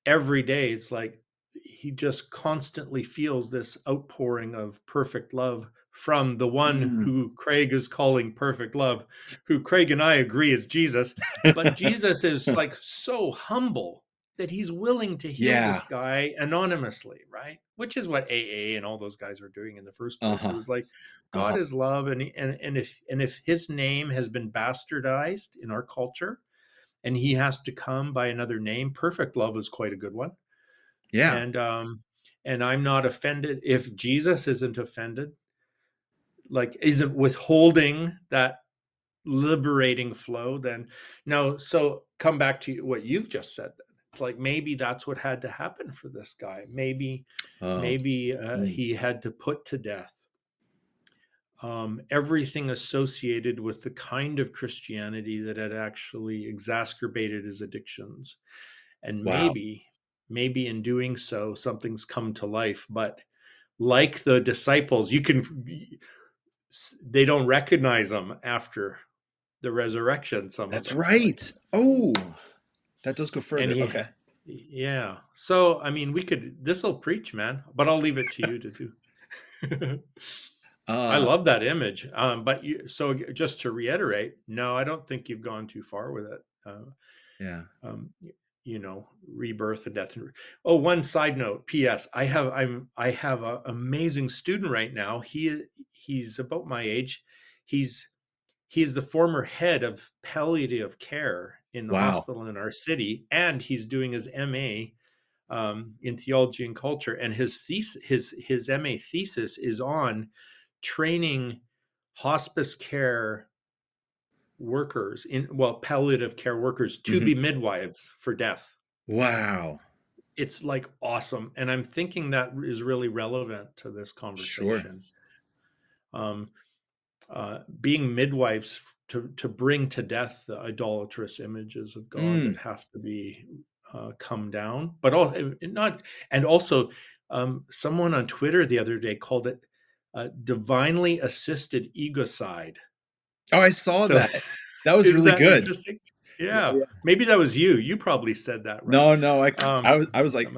every day it's like he just constantly feels this outpouring of perfect love from the one Mm. who Craig is calling perfect love, who Craig and I agree is Jesus. But [LAUGHS] Jesus is like so humble that he's willing to heal Yeah. this guy anonymously, right? Which is what AA and all those guys were doing in the first place. Uh-huh. It was like God Uh-huh. is love, and and and if and if His name has been bastardized in our culture, and He has to come by another name, perfect love is quite a good one Yeah. and um and i'm not offended if jesus isn't offended like isn't withholding that liberating flow then no so come back to what you've just said then it's like maybe that's what had to happen for this guy maybe Oh. maybe uh, Mm. he had to put to death um, everything associated with the kind of Christianity that had actually exacerbated his addictions. And Wow. maybe, maybe in doing so, something's come to life. But like the disciples, you can, they don't recognize them after the resurrection. Some That's right. Oh, that does go further. He- okay. yeah. So, I mean, we could, this will preach, man, but I'll leave it to you to do. [LAUGHS] Uh, I love that image. Um, but you, so just to reiterate, no, I don't think you've gone too far with it. Uh, Yeah. um, you know, rebirth and death. Oh, one side note. P.S. I have I'm I have an amazing student right now. He he's about my age. He's he's the former head of palliative care in the Wow. hospital in our city, and he's doing his MA um, in theology and culture. And his thesis his his MA thesis is on training hospice care workers in well palliative care workers to Mhm. be midwives for death Wow. it's like awesome and i'm thinking that is really relevant to this conversation um uh being midwives to to bring to death the idolatrous images of god Mm. that have to be uh, come down but all not and also um someone on twitter the other day called it uh, divinely assisted egocide Oh, I saw So- that. That was [LAUGHS] really that good. interesting? Yeah. maybe that was you. You probably said that. Right? No, no, I, Um, I was, I was like,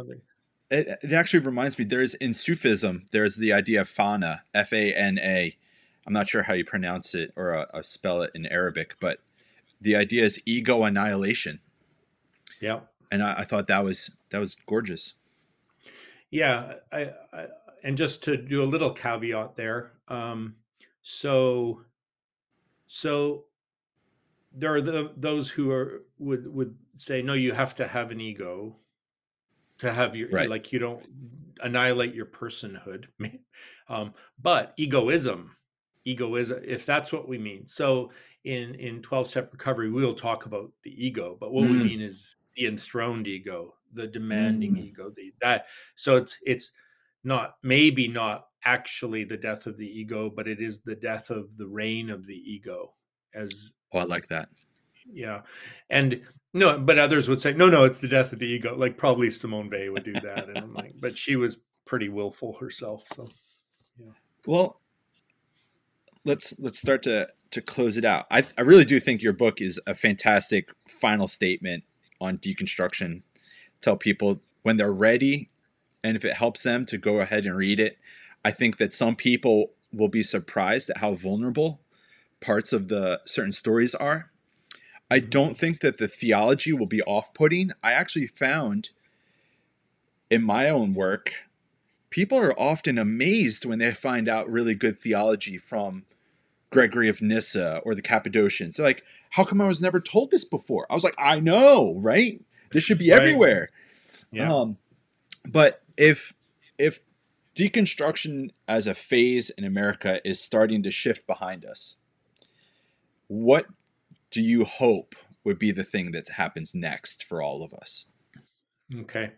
it, it actually reminds me. There's in Sufism, there's the idea of fana, F A N A. I'm not sure how you pronounce it or uh, uh, spell it in Arabic, but the idea is ego annihilation, yeah, and I, I thought that was that was gorgeous. yeah. I, I and just to do a little caveat there. Um, so, so there are the, those who are would would say no, you have to have an ego to have your Right. like you don't annihilate your personhood. [LAUGHS] um, but egoism, egoism, if that's what we mean. So in in 12 step recovery, we'll talk about the ego, but what we Mm. mean is the enthroned ego, the demanding Mm. ego, the that so it's it's not maybe not actually the death of the ego, but it is the death of the reign of the ego as Oh, I like that. yeah. And no, but others would say, no, no, it's the death of the ego. Like probably Simone Weil would do that. And I'm like, [LAUGHS] but she was pretty willful herself. So yeah. Well, let's let's start to to close it out. I I really do think your book is a fantastic final statement on deconstruction. Tell people when they're ready and if it helps them to go ahead and read it. I think that some people will be surprised at how vulnerable parts of the certain stories are. I don't think that the theology will be off-putting. I actually found in my own work people are often amazed when they find out really good theology from Gregory of Nyssa or the Cappadocians. They're like, how come I was never told this before? I was like, I know, right? This should be Right. everywhere. yeah. Um, but if if deconstruction as a phase in America is starting to shift behind us, what do you hope would be the thing that happens next for all of us? Okay.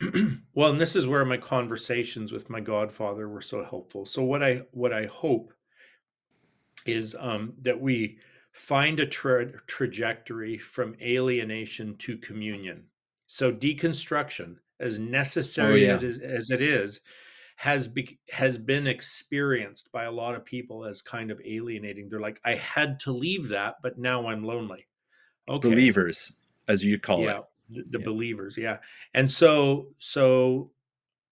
[CLEARS THROAT] well, and this is where my conversations with my godfather were so helpful. So what I what I hope is um, that we find a tra- trajectory from alienation to communion. So deconstruction as necessary oh, yeah. as, as it is, has be, has been experienced by a lot of people as kind of alienating. They're like, I had to leave that, but now I'm lonely. Okay. Believers, as you call yeah, it. The, the yeah. believers, yeah. And so so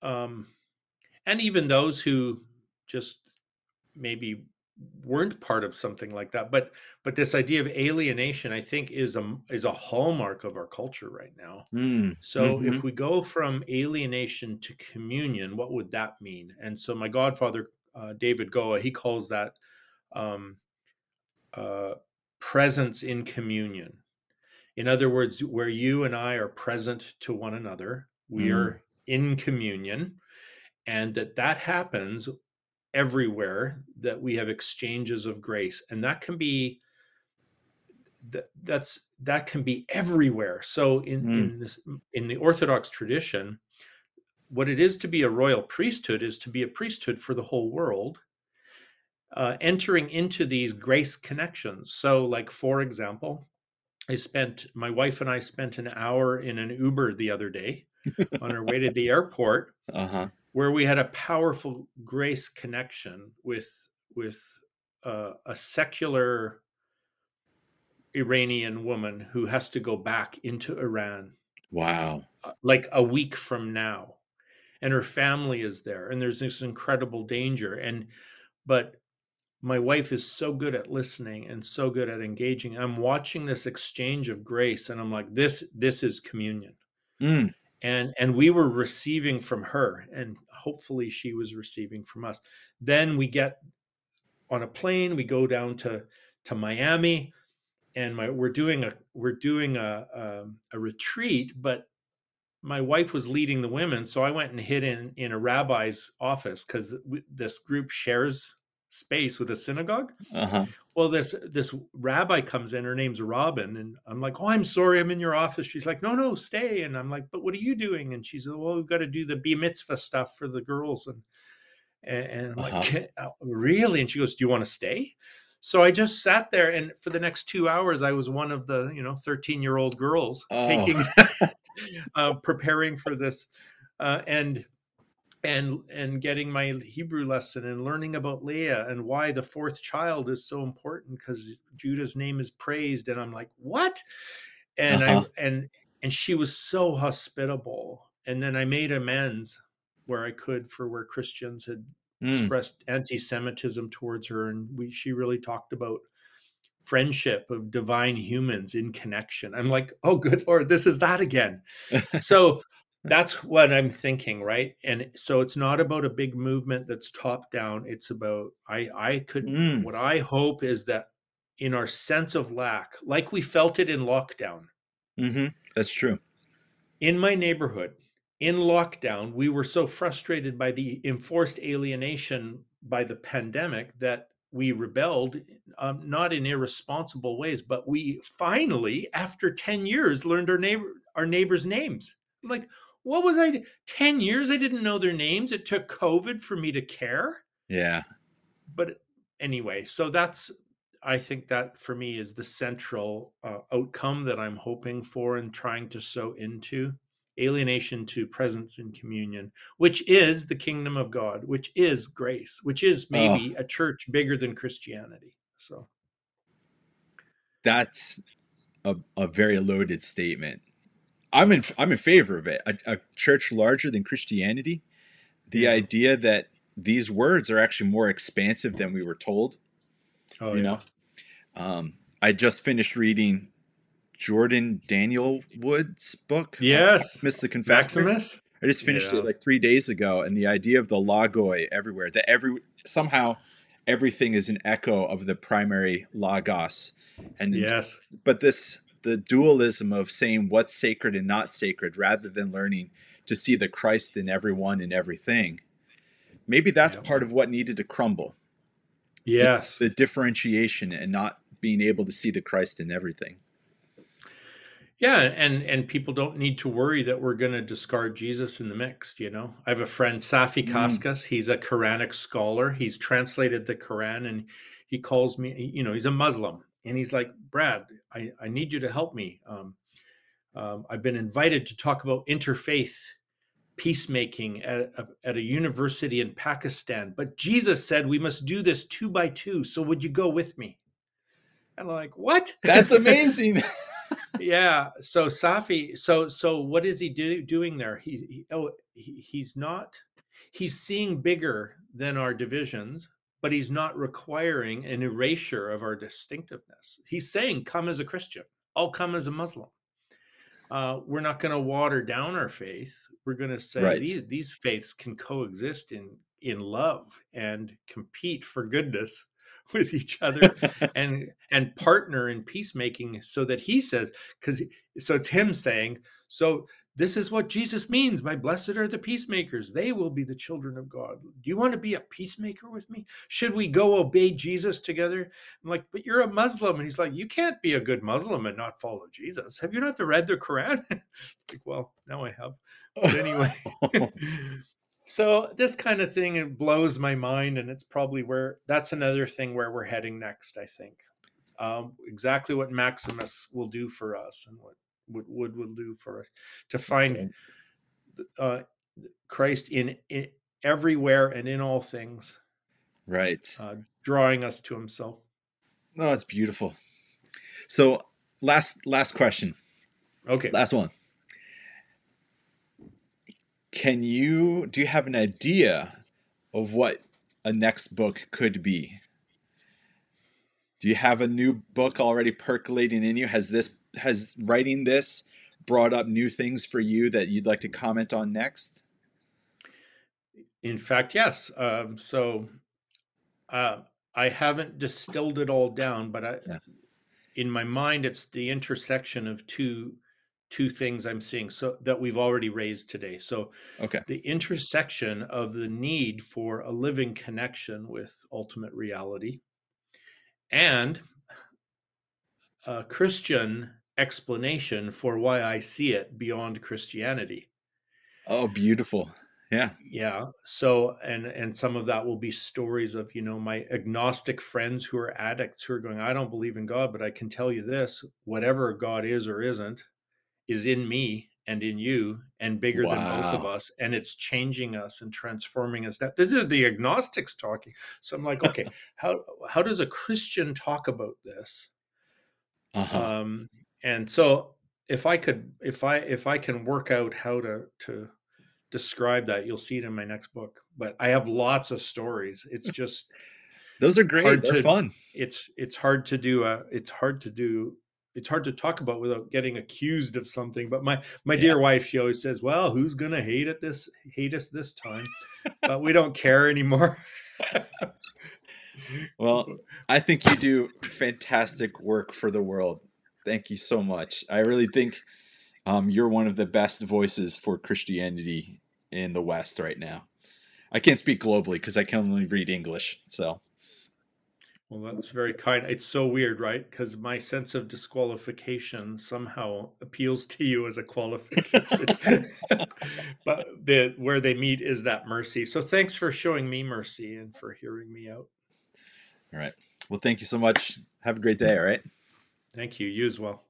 um and even those who just maybe weren't part of something like that but but this idea of alienation i think is a is a hallmark of our culture right now mm, so mm-hmm. if we go from alienation to communion what would that mean and so my godfather uh, david goa he calls that um, uh, presence in communion in other words where you and i are present to one another we mm. are in communion and that that happens everywhere that we have exchanges of grace and that can be that that's that can be everywhere. So in mm. in this in the orthodox tradition what it is to be a royal priesthood is to be a priesthood for the whole world uh, entering into these grace connections. So like for example i spent my wife and i spent an hour in an uber the other day on our way to the airport [LAUGHS] uh-huh where we had a powerful grace connection with with uh, a secular Iranian woman who has to go back into Iran. Wow. Uh, like a week from now. And her family is there and there's this incredible danger and but my wife is so good at listening and so good at engaging. I'm watching this exchange of grace and I'm like this this is communion. Mm and and we were receiving from her and hopefully she was receiving from us. Then we get on a plane we go down to to miami and my we're doing a we're doing a a, um, a retreat but my wife was leading the women so i went and hid in in a rabbi's office because this group shares space with a synagogue. Uh-huh. Well, this this rabbi comes in. Her name's Robin, and I'm like, "Oh, I'm sorry, I'm in your office." She's like, "No, no, stay." And I'm like, "But what are you doing?" And she's like, "Well, we've got to do the b mitzvah stuff for the girls." And and, I'm uh-huh. like, oh, "Really?" And she goes, "Do you want to stay?" So I just sat there, and for the next two hours, I was one of the you know 13 year old girls oh. taking, [LAUGHS] [LAUGHS] uh, preparing for this, uh, and and and getting my Hebrew lesson and learning about Leah and why the fourth child is so important because Judah's name is praised and I'm like what and uh-huh. I and and she was so hospitable and then I made amends where I could for where Christians had mm. expressed anti-Semitism towards her and we she really talked about friendship of divine humans in connection. I'm like, oh, good Lord, this is that again. [LAUGHS] so that's what i'm thinking right? And so it's not about a big movement that's top down. It's about i i could mm. what i hope is that in our sense of lack like we felt it in lockdown mm-hmm. that's true. in my neighborhood in lockdown we were so frustrated by the enforced alienation by the pandemic that we rebelled um, not in irresponsible ways but we finally after 10 years learned our neighbor our neighbors names. I'm like what was I 10 years I didn't know their names. It took COVID for me to care. Yeah. But anyway, so that's I think that for me is the central uh, outcome that I'm hoping for and trying to sow into alienation to presence in communion, which is the kingdom of God, which is grace, which is maybe oh. a church bigger than Christianity. So that's a, a very loaded statement. I'm in I'm in favor of it. A, a church larger than Christianity. The yeah. idea that these words are actually more expansive than we were told. Oh, you yeah. know. Um, I just finished reading Jordan Daniel Wood's book. Yes, Miss the Confessor. Maximus. I just finished yeah. it like three days ago, and the idea of the logoi everywhere that every somehow everything is an echo of the primary logos, and yes, but this the dualism of saying what's sacred and not sacred rather than learning to see the Christ in everyone and everything. Maybe that's part of what needed to crumble. Yes. The, the differentiation and not being able to see the Christ in everything. Yeah, and and people don't need to worry that we're going to discard Jesus in the mix. You know, I have a friend Safi Kaskas. Mm. He's a Quranic scholar. He's translated the Quran, and he calls me. You know, he's a Muslim, and he's like, Brad, I, I need you to help me. Um, um, I've been invited to talk about interfaith peacemaking at a, at a university in Pakistan, but Jesus said we must do this two by two. So would you go with me? And I'm like, what? That's [LAUGHS] amazing. yeah. So Safi, so so what is he do, doing there? He, he oh he, he's not he's seeing bigger than our divisions, but he's not requiring an erasure of our distinctiveness. He's saying, come as a Christian. I'll come as a Muslim. Uh, we're not going to water down our faith. We're going to say right. these, these faiths can coexist in in love and compete for goodness [LAUGHS] with each other [LAUGHS] and and partner in peacemaking so that he says because so it's him saying so this is what Jesus means by blessed are the peacemakers. They will be the children of God. Do you want to be a peacemaker with me? Should we go obey Jesus together? I'm like, but you're a Muslim. And he's like, you can't be a good Muslim and not follow Jesus. Have you not read the Quran? [LAUGHS] like, well, now I have. But anyway. [LAUGHS] so this kind of thing it blows my mind. And it's probably where that's another thing where we're heading next, I think. Um, exactly what Maximus will do for us and what what Wood will do for us to find uh, Christ in, in everywhere and in all things. Right. Uh, drawing us to himself. Oh, it's beautiful. So last last question. Okay. Last one. Can you do you have an idea of what a next book could be? Do you have a new book already percolating in you? Has this has writing this brought up new things for you that you'd like to comment on next? In fact, yes. Um, so uh, I haven't distilled it all down, but I, yeah. in my mind, it's the intersection of two two things I'm seeing so that we've already raised today. So okay. the intersection of the need for a living connection with ultimate reality and a Christian explanation for why I see it beyond Christianity. Oh, beautiful. Yeah. Yeah. So and and some of that will be stories of, you know, my agnostic friends who are addicts who are going, I don't believe in God, but I can tell you this, whatever God is or isn't is in me and in you and bigger wow. than both of us and it's changing us and transforming us that this is the agnostics talking so i'm like okay [LAUGHS] how how does a christian talk about this uh-huh. um and so if i could if i if i can work out how to to describe that you'll see it in my next book but i have lots of stories. It's [LAUGHS] just those are great. they're to, fun. it's it's hard to do a it's hard to do it's hard to talk about without getting accused of something but my my yeah. dear wife she always says well who's gonna hate it this hate us this time? But we don't [LAUGHS] care anymore. Well i think you do fantastic work for the world Thank you so much. I really think um, you're one of the best voices for Christianity in the West right now. I can't speak globally because I can only read English. So, well, that's very kind. It's so weird, right? Because my sense of disqualification somehow appeals to you as a qualification. [LAUGHS] but the where they meet is that mercy. So, thanks for showing me mercy and for hearing me out. All right. Well, thank you so much. Have a great day. All right. Thank you. You as well.